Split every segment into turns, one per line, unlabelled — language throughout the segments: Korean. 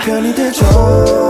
편이 돼줘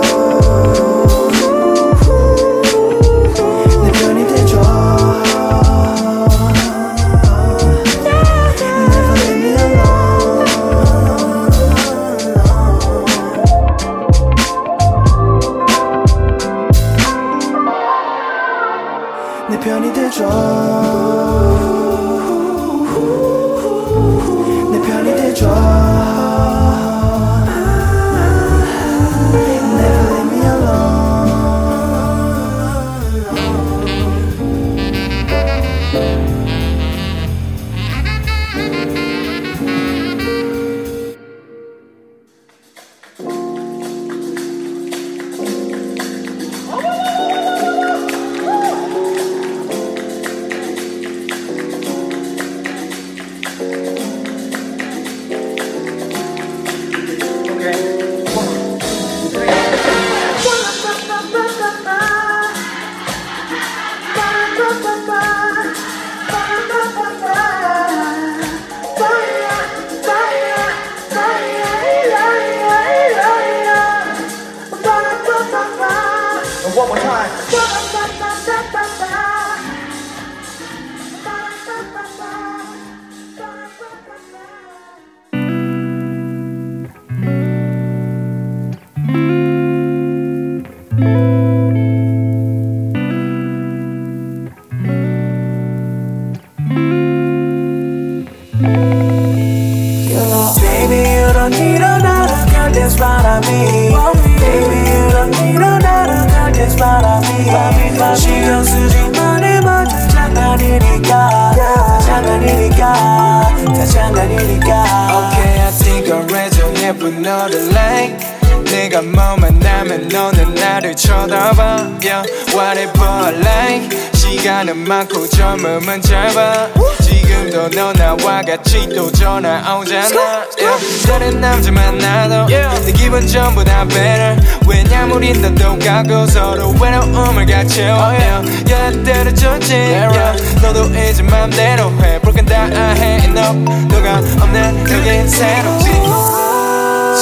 너는
나를 쳐다봐. Yeah, whatever I like 시간은 많고 젊음은 짧아. 지금도 너 나와 같이 또 전화 오잖아. Yeah. 다른 남자 만나도 내 기분 전부 다 better. 왜냐면 우린 다 똑같고 서로 외로움을 같이 yeah. yeah, 때려줬지. Yeah. 너도 이제 맘대로 해 불끈 다해너 너가 없는 여긴 새롭지.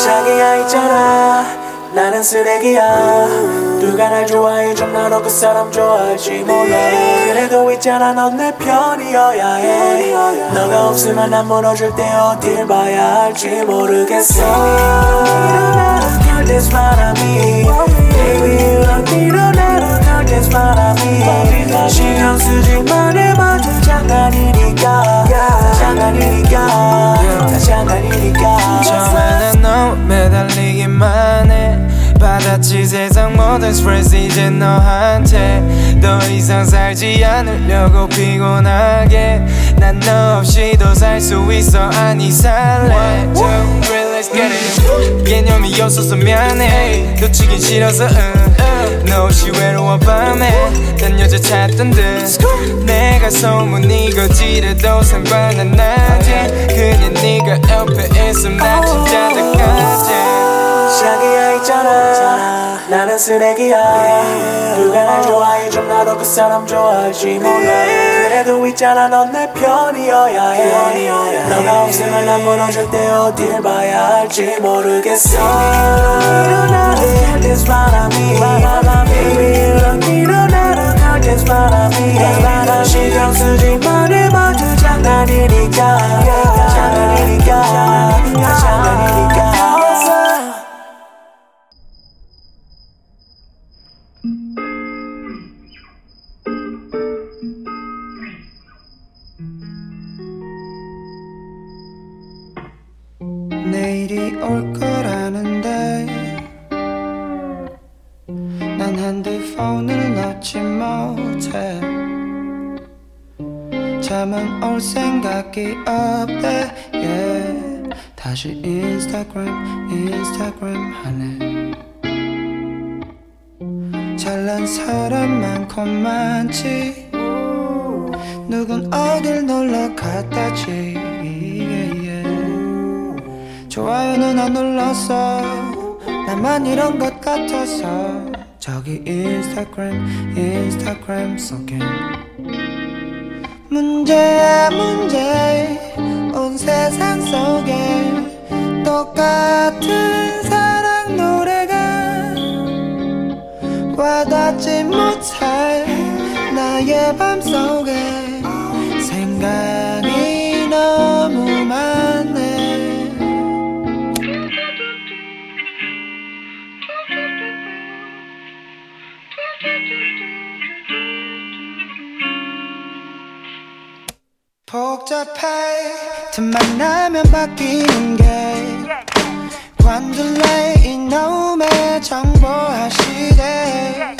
자기야 있잖아 나는 쓰레기야. 누가 날 좋아해 좀 나도 그 사람 좋아할지 몰라. 그래도 있잖아 넌 내 편이어야 해. 너가 없으면 난 무너질 때 어딜 봐야 할지 모르겠어. What I mean Baby need I mean 신경 쓰지마 내 모든 장난이니까. 다 장난이니까. 다 장난이니까.
처음에는 너 매달리기만 해. 받았지 세상 모든 스트레스 이제 너한테. 더 이상 살지 않으려고 피곤하게. 난 너 없이도 살 수 있어. 아니 살래. So real, let's get it. 개념이 없어서 미안해. 놓치긴 싫어서 응. 너 없이 외로워 밤에 딴 여자 찾던 듯. 내가 소문이 거지라도 상관 안 나지
네가 옆에 있으면 나 진짜 다 가지
자기야 있잖아. 나는 쓰레기야. 누가 날 좋아해 좀 나도 그 사람 좋아할지 몰라. 그래도 있잖아 넌 내 편이어야 해. 너가 없으면 난 무너질 때 어딜 봐야 할지 모르겠어. 일어나는 갈때 바람이 Baby 이런 일어나는 갈때 바람이. 신경 쓰지 마내 모두 장난이니까 장난이니까 장난이니까
내일이 올 거라는데. 난 핸드폰을 놓지 못해. 잠은 올 생각이 없대. Yeah. 다시 인스타그램 인스타그램 하네. 잘난 사람 많고 많지 누군 어딜 놀러 갔다지. 좋아요는 안 눌렀어 나만 이런 것 같아서 저기 인스타그램 인스타그램 속엔 문제야 문제 온 세상 속에 똑같은 사랑 노래가 와닿지 못할 나의 밤 속에 생각 복잡해. 틈만 나면 바뀌는 게 관둘래 이놈의 정보화 시대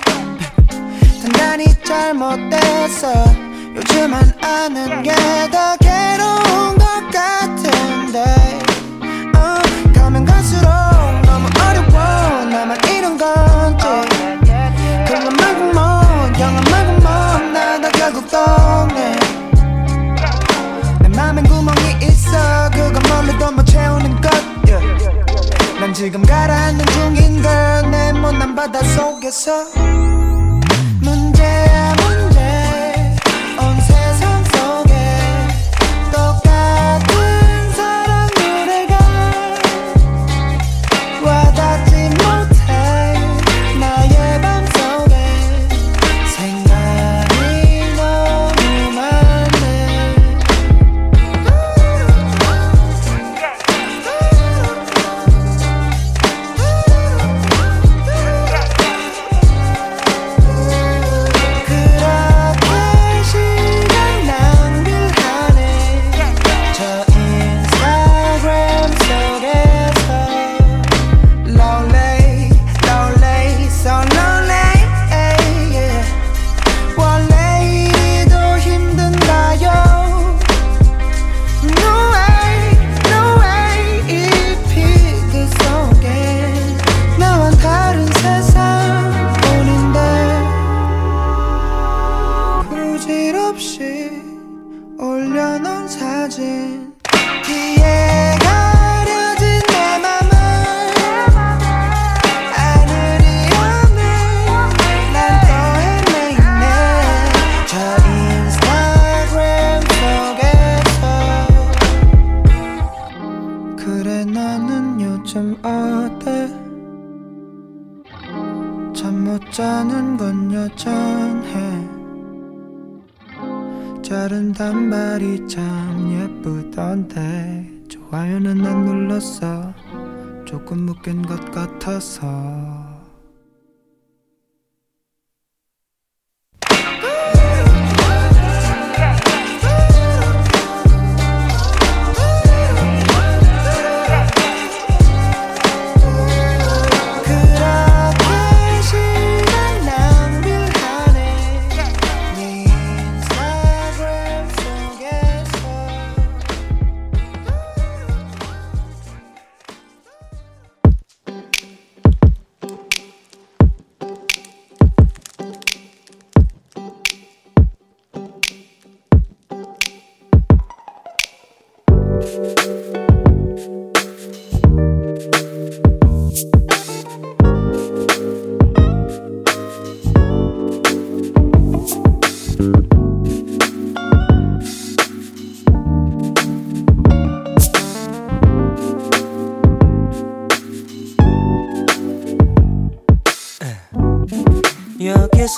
단단히 잘못됐어 요즘은 아는 게 더 괴로운 것 같은데. 어, 가면 갈수록 너무 어려워. 나만 이런 건지. 그건 말고 뭐 영화 말고 뭐나다 결국 떠네 난 지금 가라앉는 중인 걸내 못난 바다 속에서. 문제야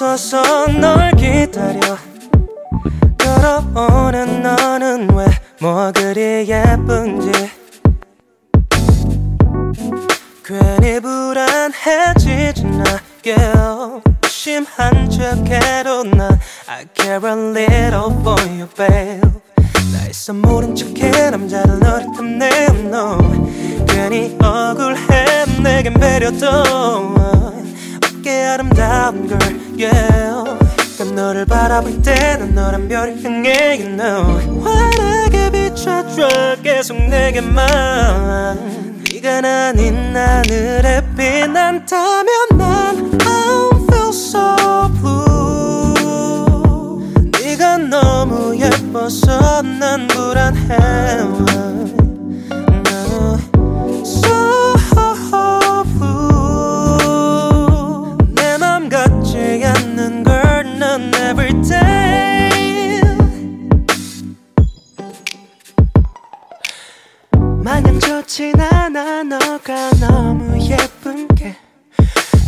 서서
널 기다려. 걸어오는 너는 왜 뭐 그리 예쁜지. 괜히 나 yeah. 심한 척해도 난 I care a little for you babe. 나 있어 모른 척해 남자를 노릇하네 no 괜히 억울해 내겐 배려도 어깨 아름다운 girl yeah 난 너를 바라볼 때난 너란 별을 향해 you know. 환하게 비춰줘 계속 내게만. 네가 아닌 하늘에 빛난다면 난 I feel so blue. 네가 너무 예뻐서 난 불안해 좋진 않아. 너가 너무 예쁜 게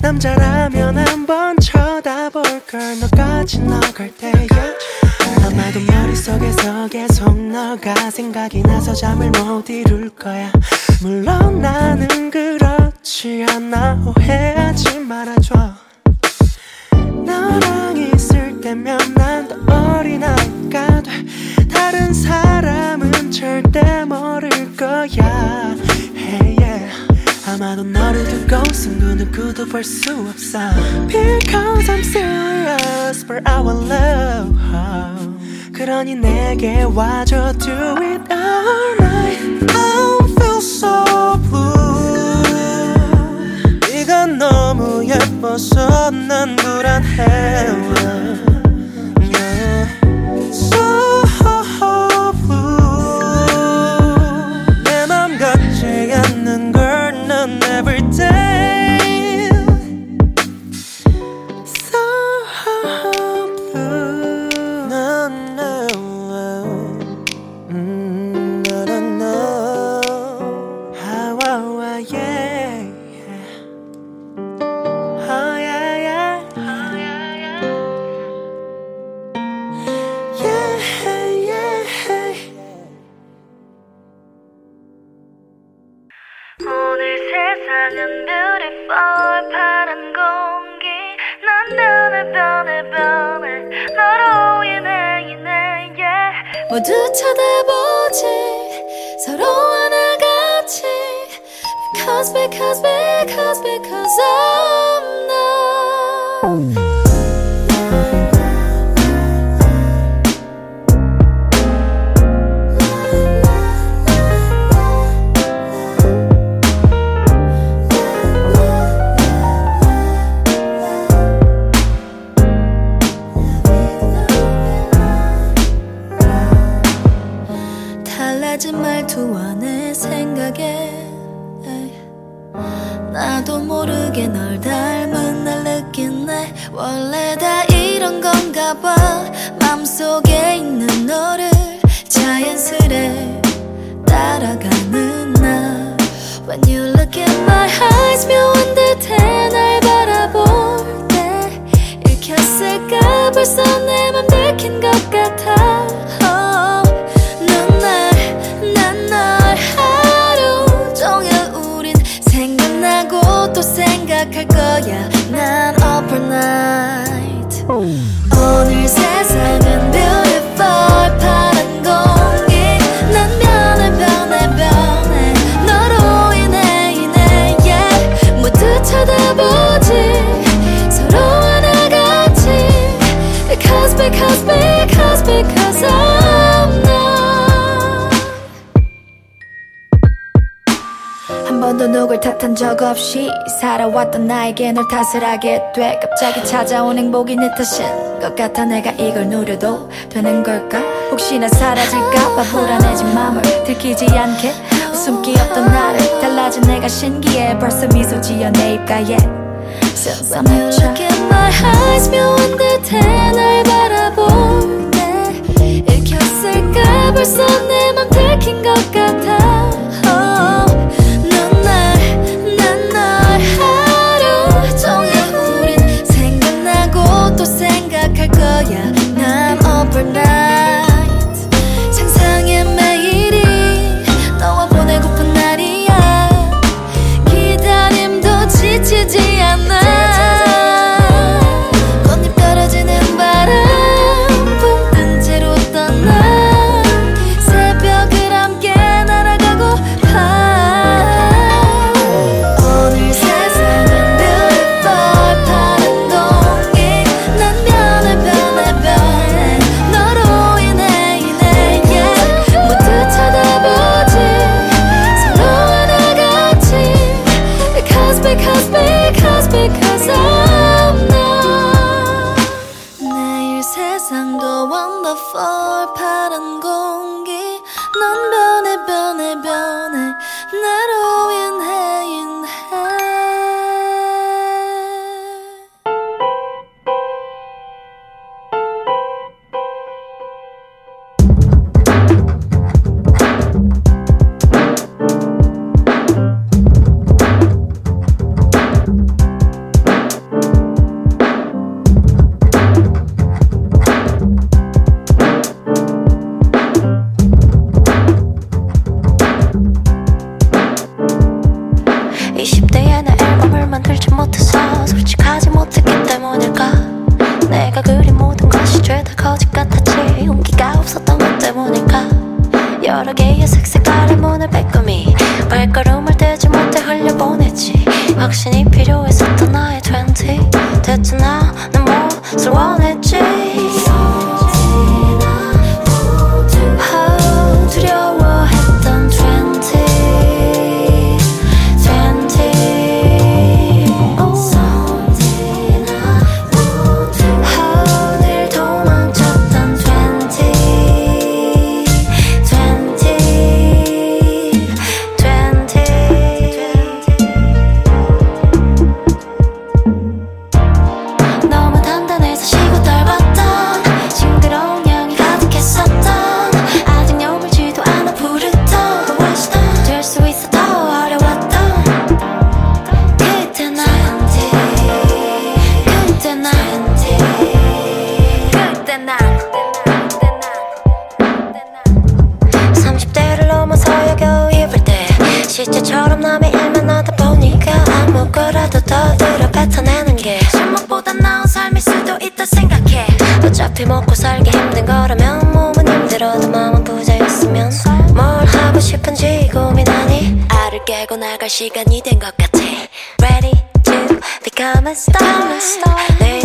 남자라면 한번 쳐다볼 걸. 너까지 너갈 때야. 아마도 머릿속에서 계속 생각이 나서 잠을 못 이룰 거야. 물론 나는 그렇지 않아. 오해하지 말아줘 때면 난 더 어린아이가 돼. 다른 사람은 절대 모를 거야. Hey, yeah. 아마도 너를 두고 숨도 누구도 볼 수 없어. Because I'm serious for our love. 그러니 내게 와줘 Do it all night I feel so blue. 네가 너무 예뻐서 난 불안해
원래 다 이런 건가 봐. 맘속에 있는 너를 자연스레 따라가는 나. When you look in my eyes 묘한 듯해 날 바라볼 때 읽혔을까? 벌써 내 맘 들킨 것 같아. night. Oh. 살아왔던 나에게 널 탓을 하게 돼. 갑자기 찾아온 행복이 내 탓인 것 같아 내가 이걸 누려도 되는 걸까? 혹시나 사라질까봐 불안해진 맘을 들키지 않게 웃음기 없던 나를 달라진 내가 신기해 벌써 미소 지어 내 입가에 When you look in my eyes 묘한 듯해 날 바라볼 때 읽혔을까? 벌써 내 맘 들킨 것 같아
처럼 남의 일만 하다 보니까 아무거라도 더 들어 뱉어내는 게 손목보다 나은 삶일 수도 있다 생각해. 어차피 먹고 살기 힘든 거라면 몸은 힘들어도 마음은 부자였으면 뭘 하고 싶은지 고민하니 알을 깨고 나갈 시간이 된 것 같아. Ready to become a star, become a
star.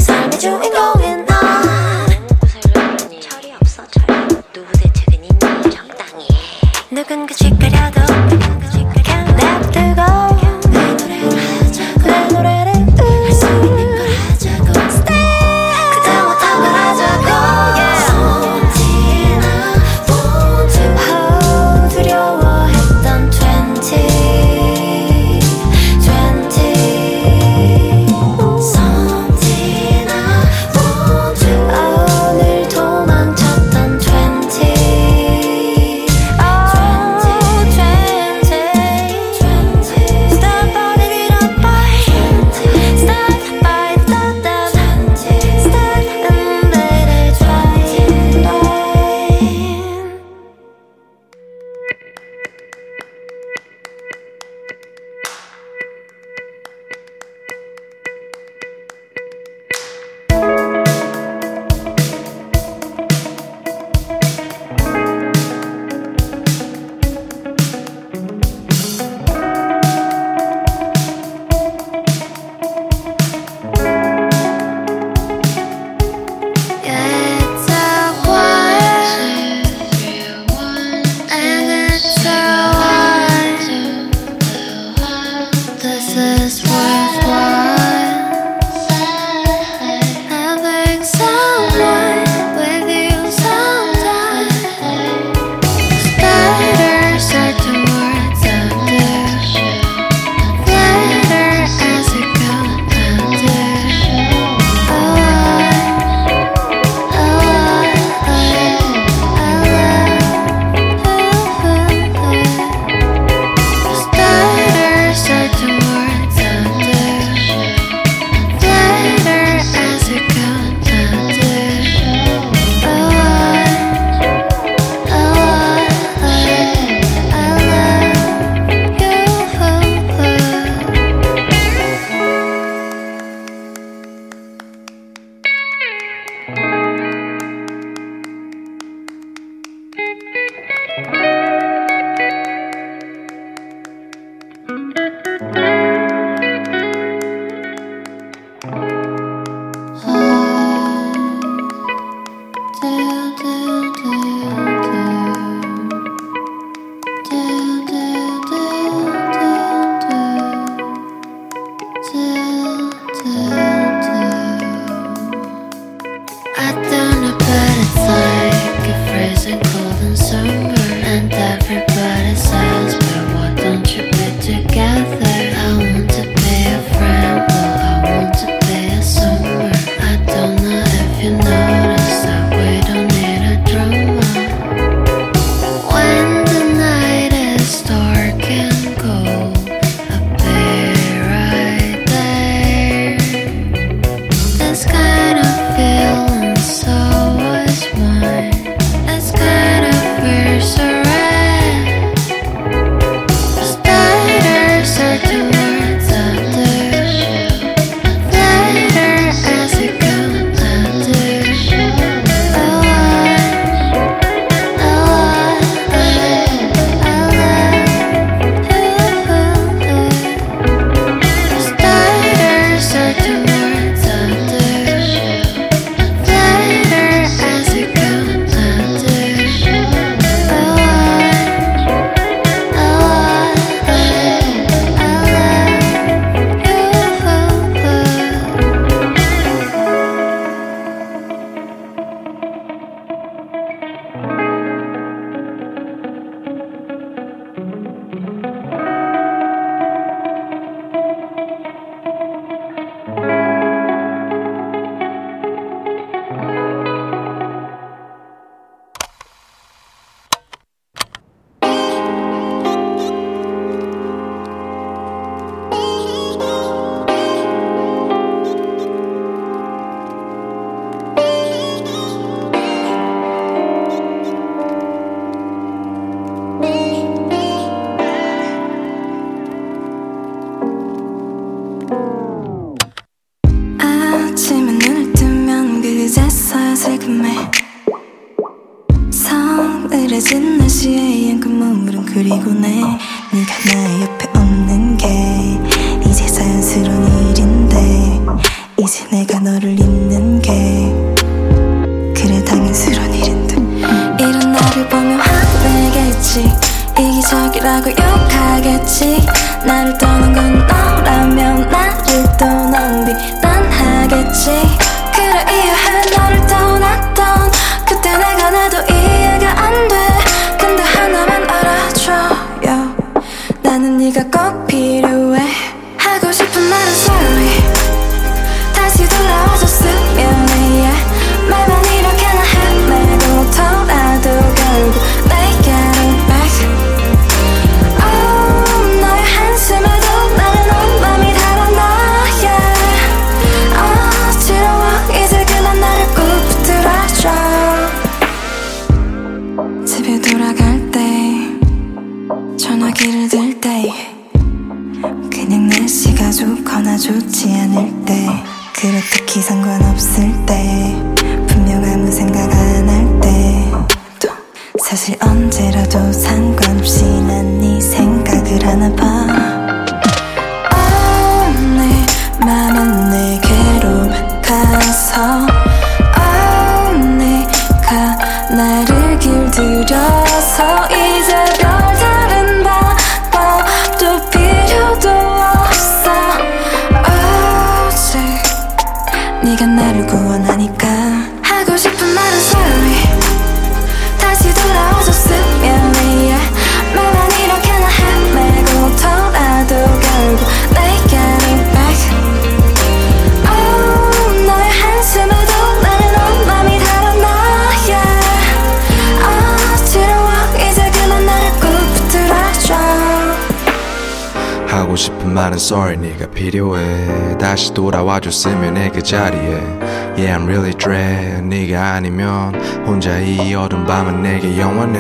자리에. Yeah I'm really dread. 네가 아니면 혼자 이 어둠 밤은 내게 영원해.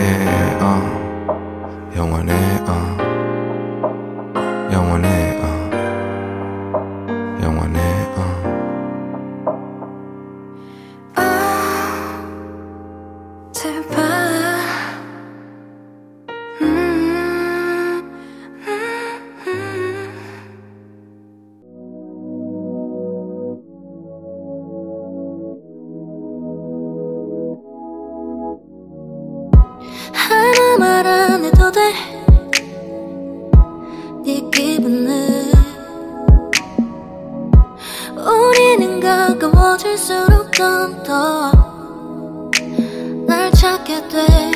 알게 돼.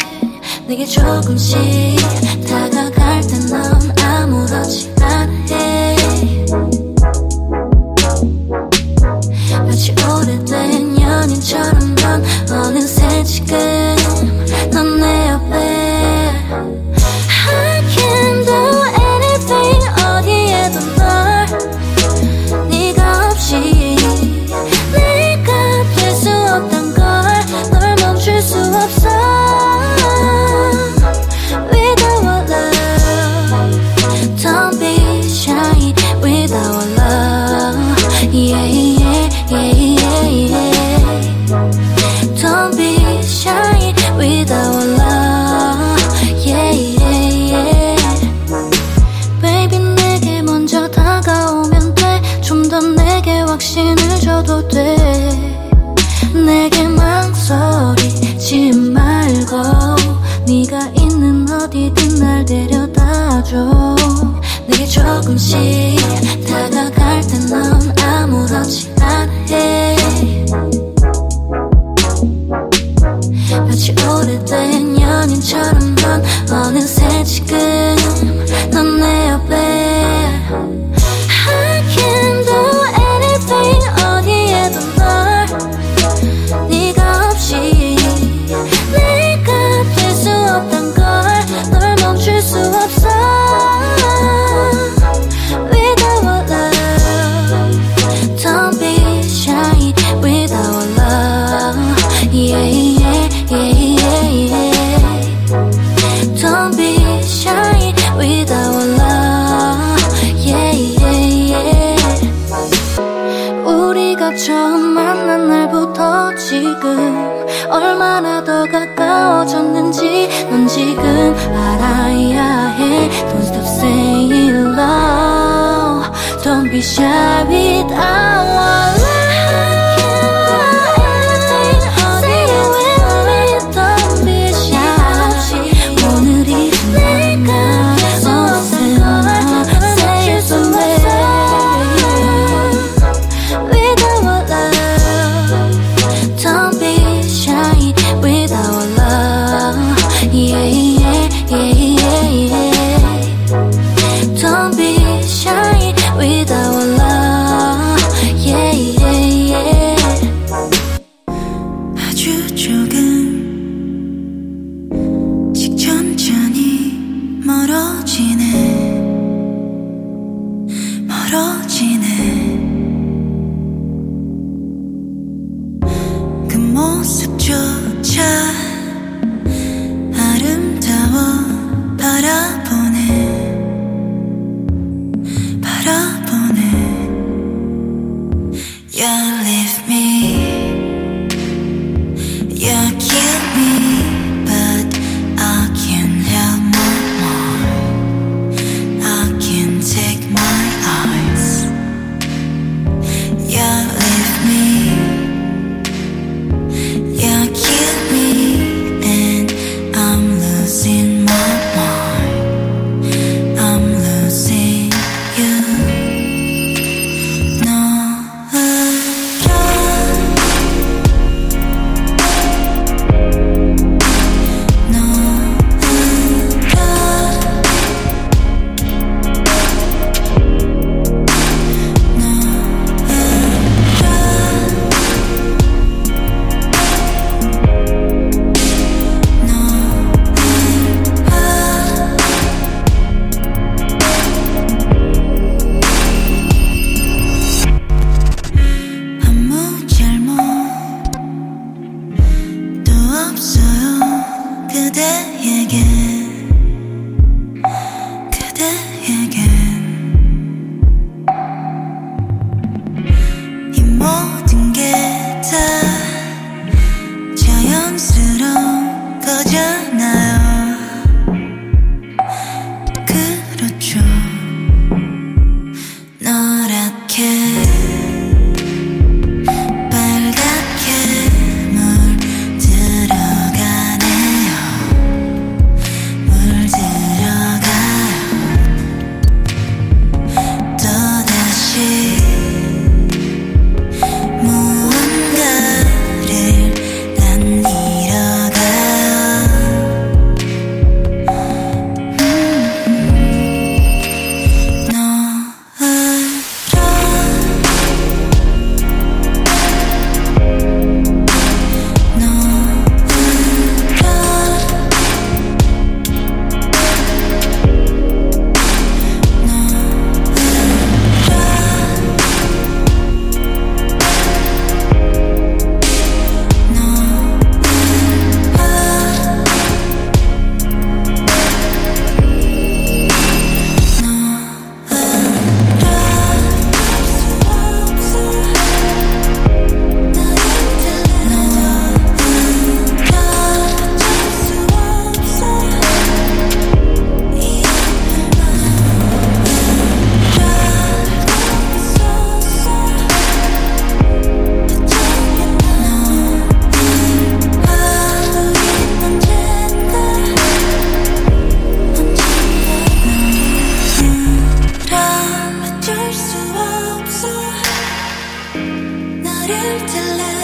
내게 조금씩 다가갈 땐넌 아무렇지 shabby live to love.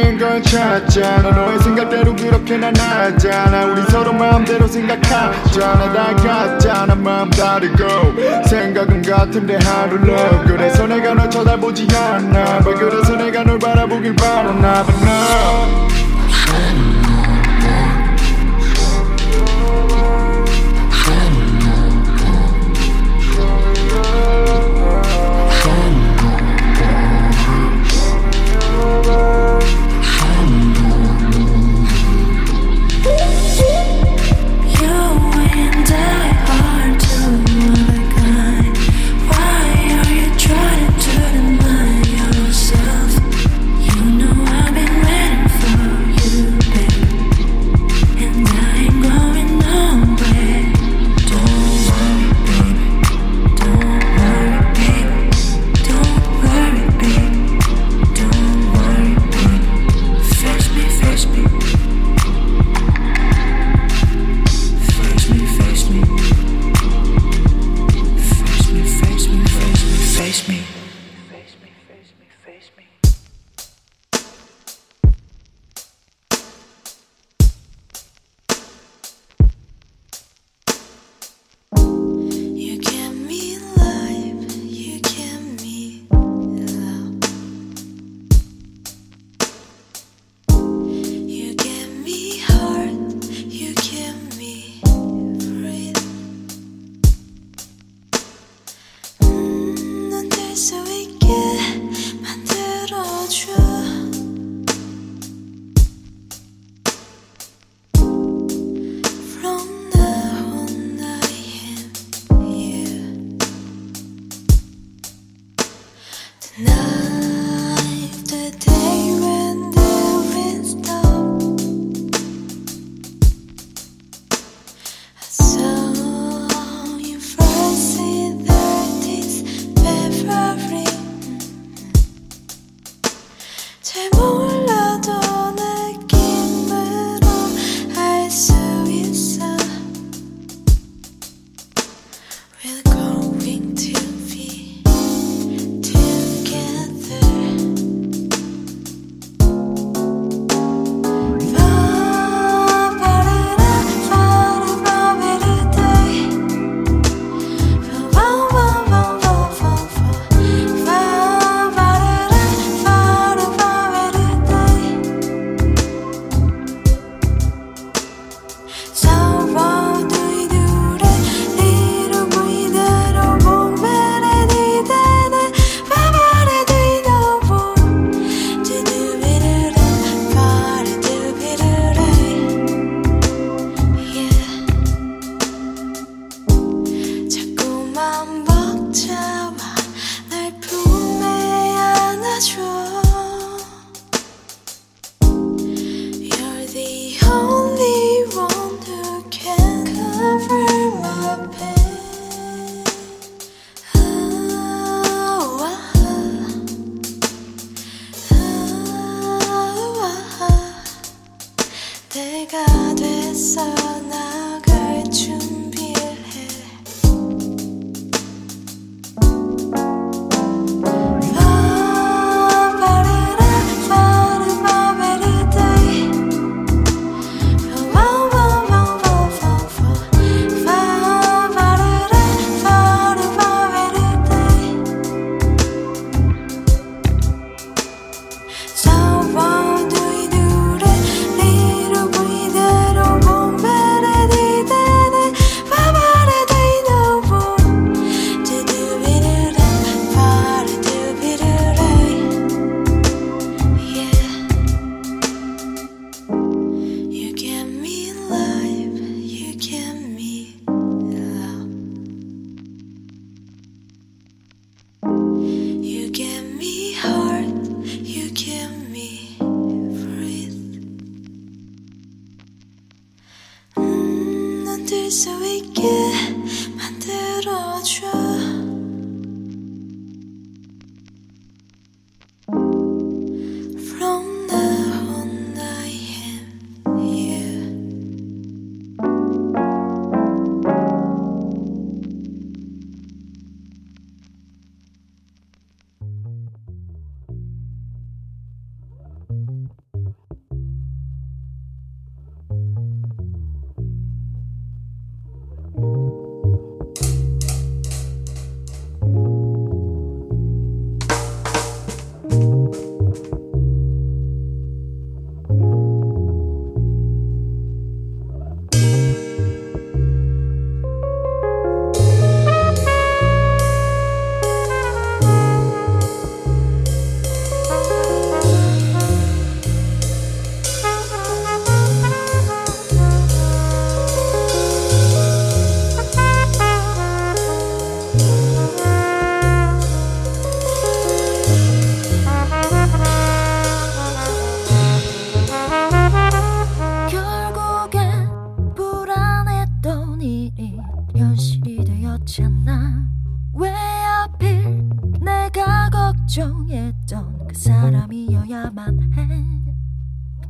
원하는 걸 찾잖아 너의 생각대로 그렇게 난 하잖아. 우리 서로 마음대로 생각하잖아 다 같잖아 마음 다르고 생각은 같은데 하루로 그래서 내가 널 쳐다보지 않나 봐 그래서 내가 널 바라보길 바라나 봐.
tonight.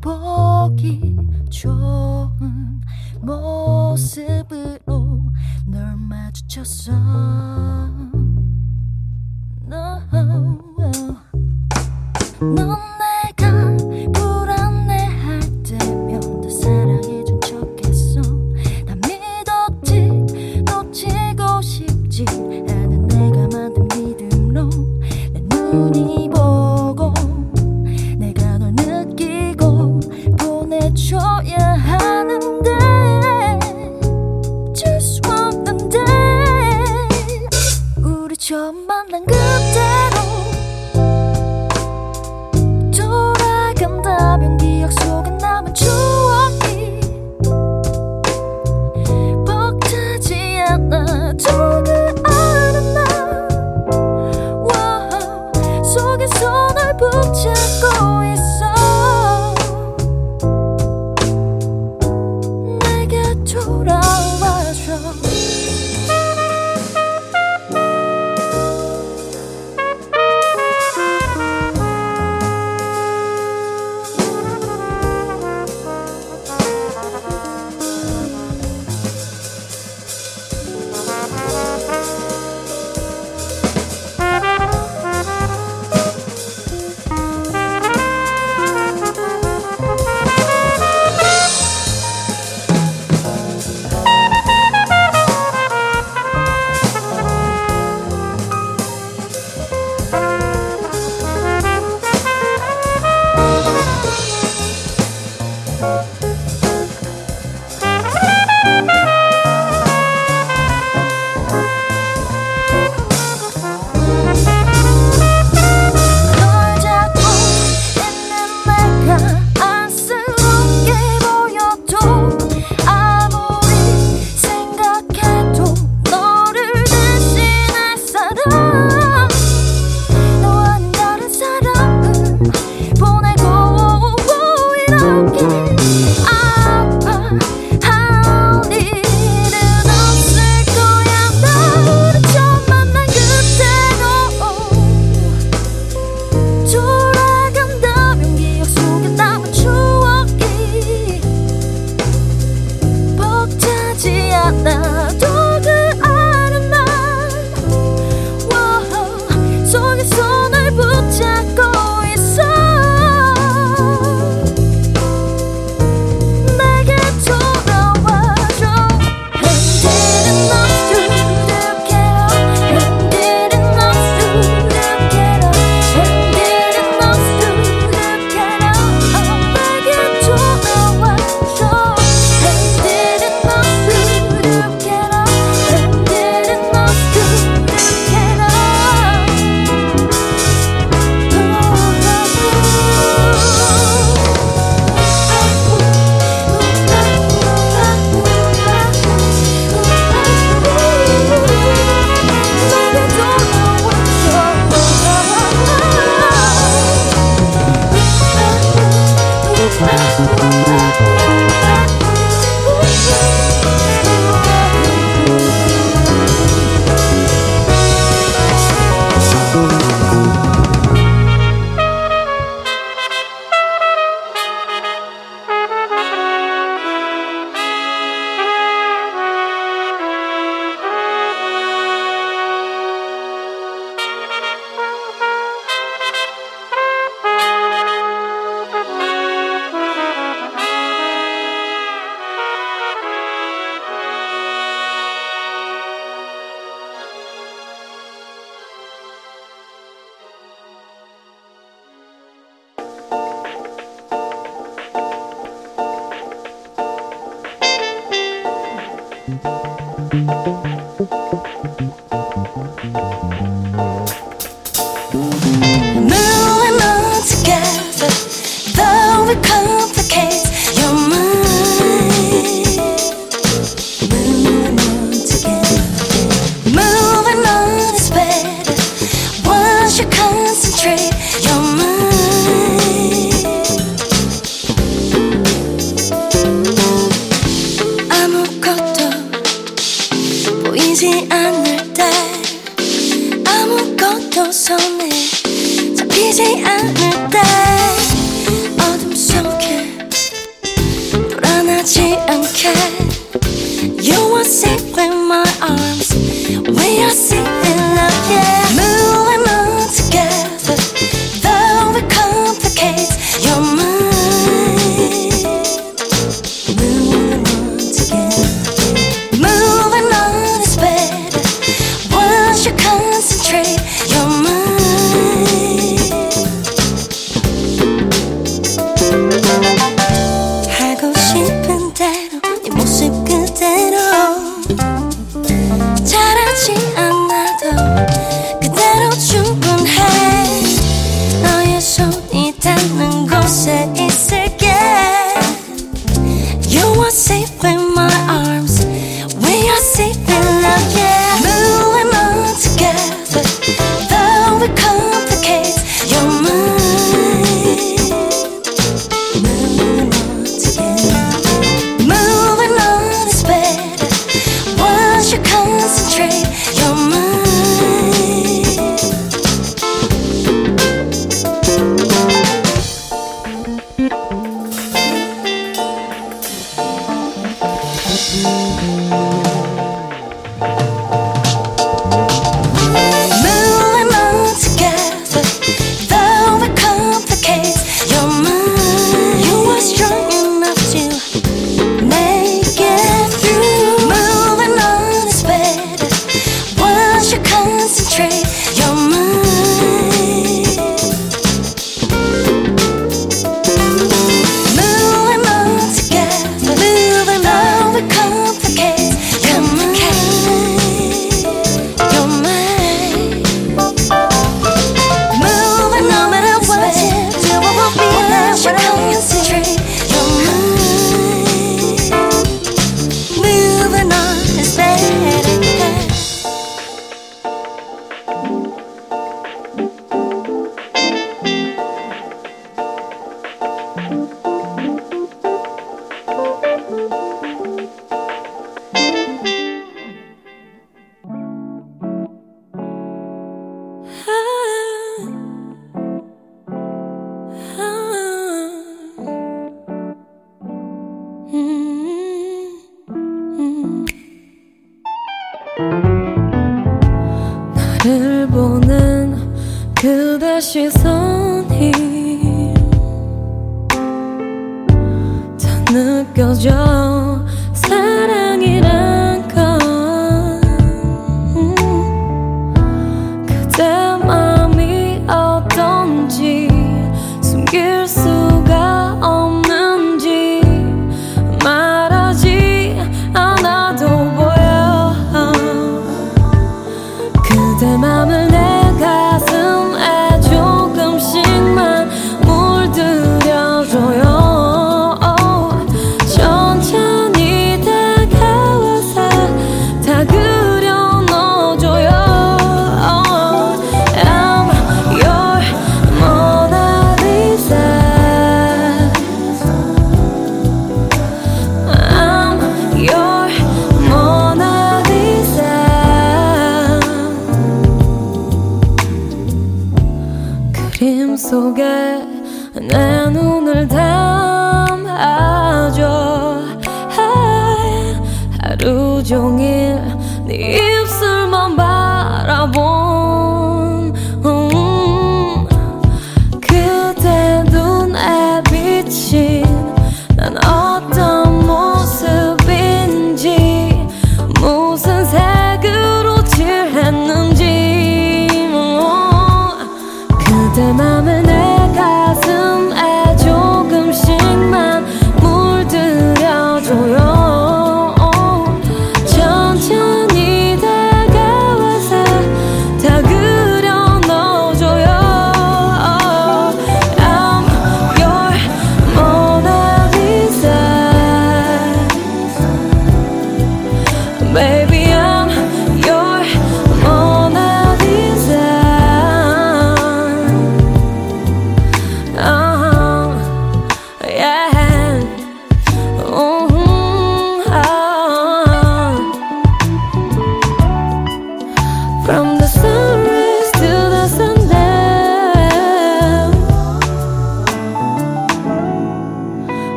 보기 좋은 모습으로 널 마주쳤어 no. 넌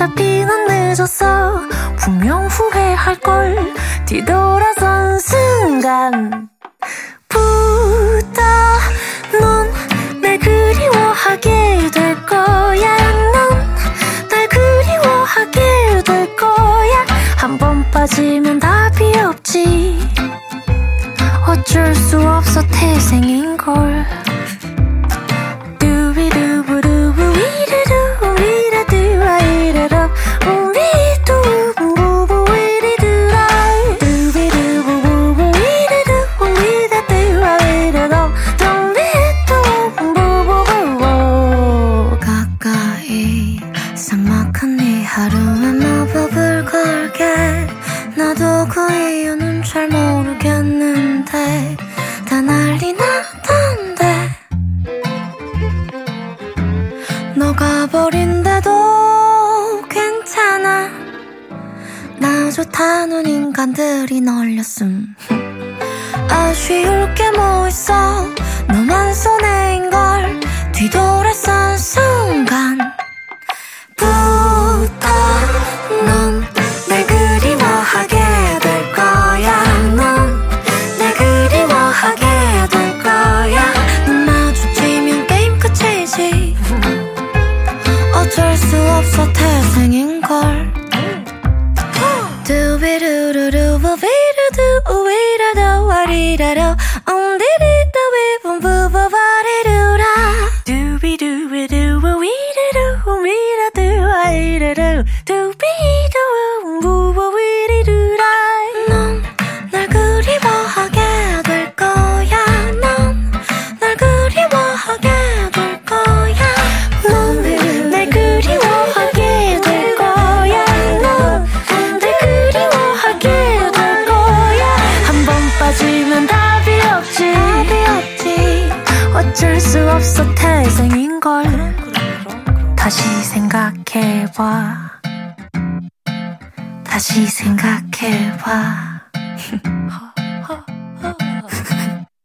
어차피 늦었어. 분명 후회할걸. 뒤돌아선 순간. 부터 넌 날 그리워하게 될 거야. 넌 날 그리워하게 될 거야. 한 번 빠지면 답이 없지. 어쩔 수 없어 태생인걸.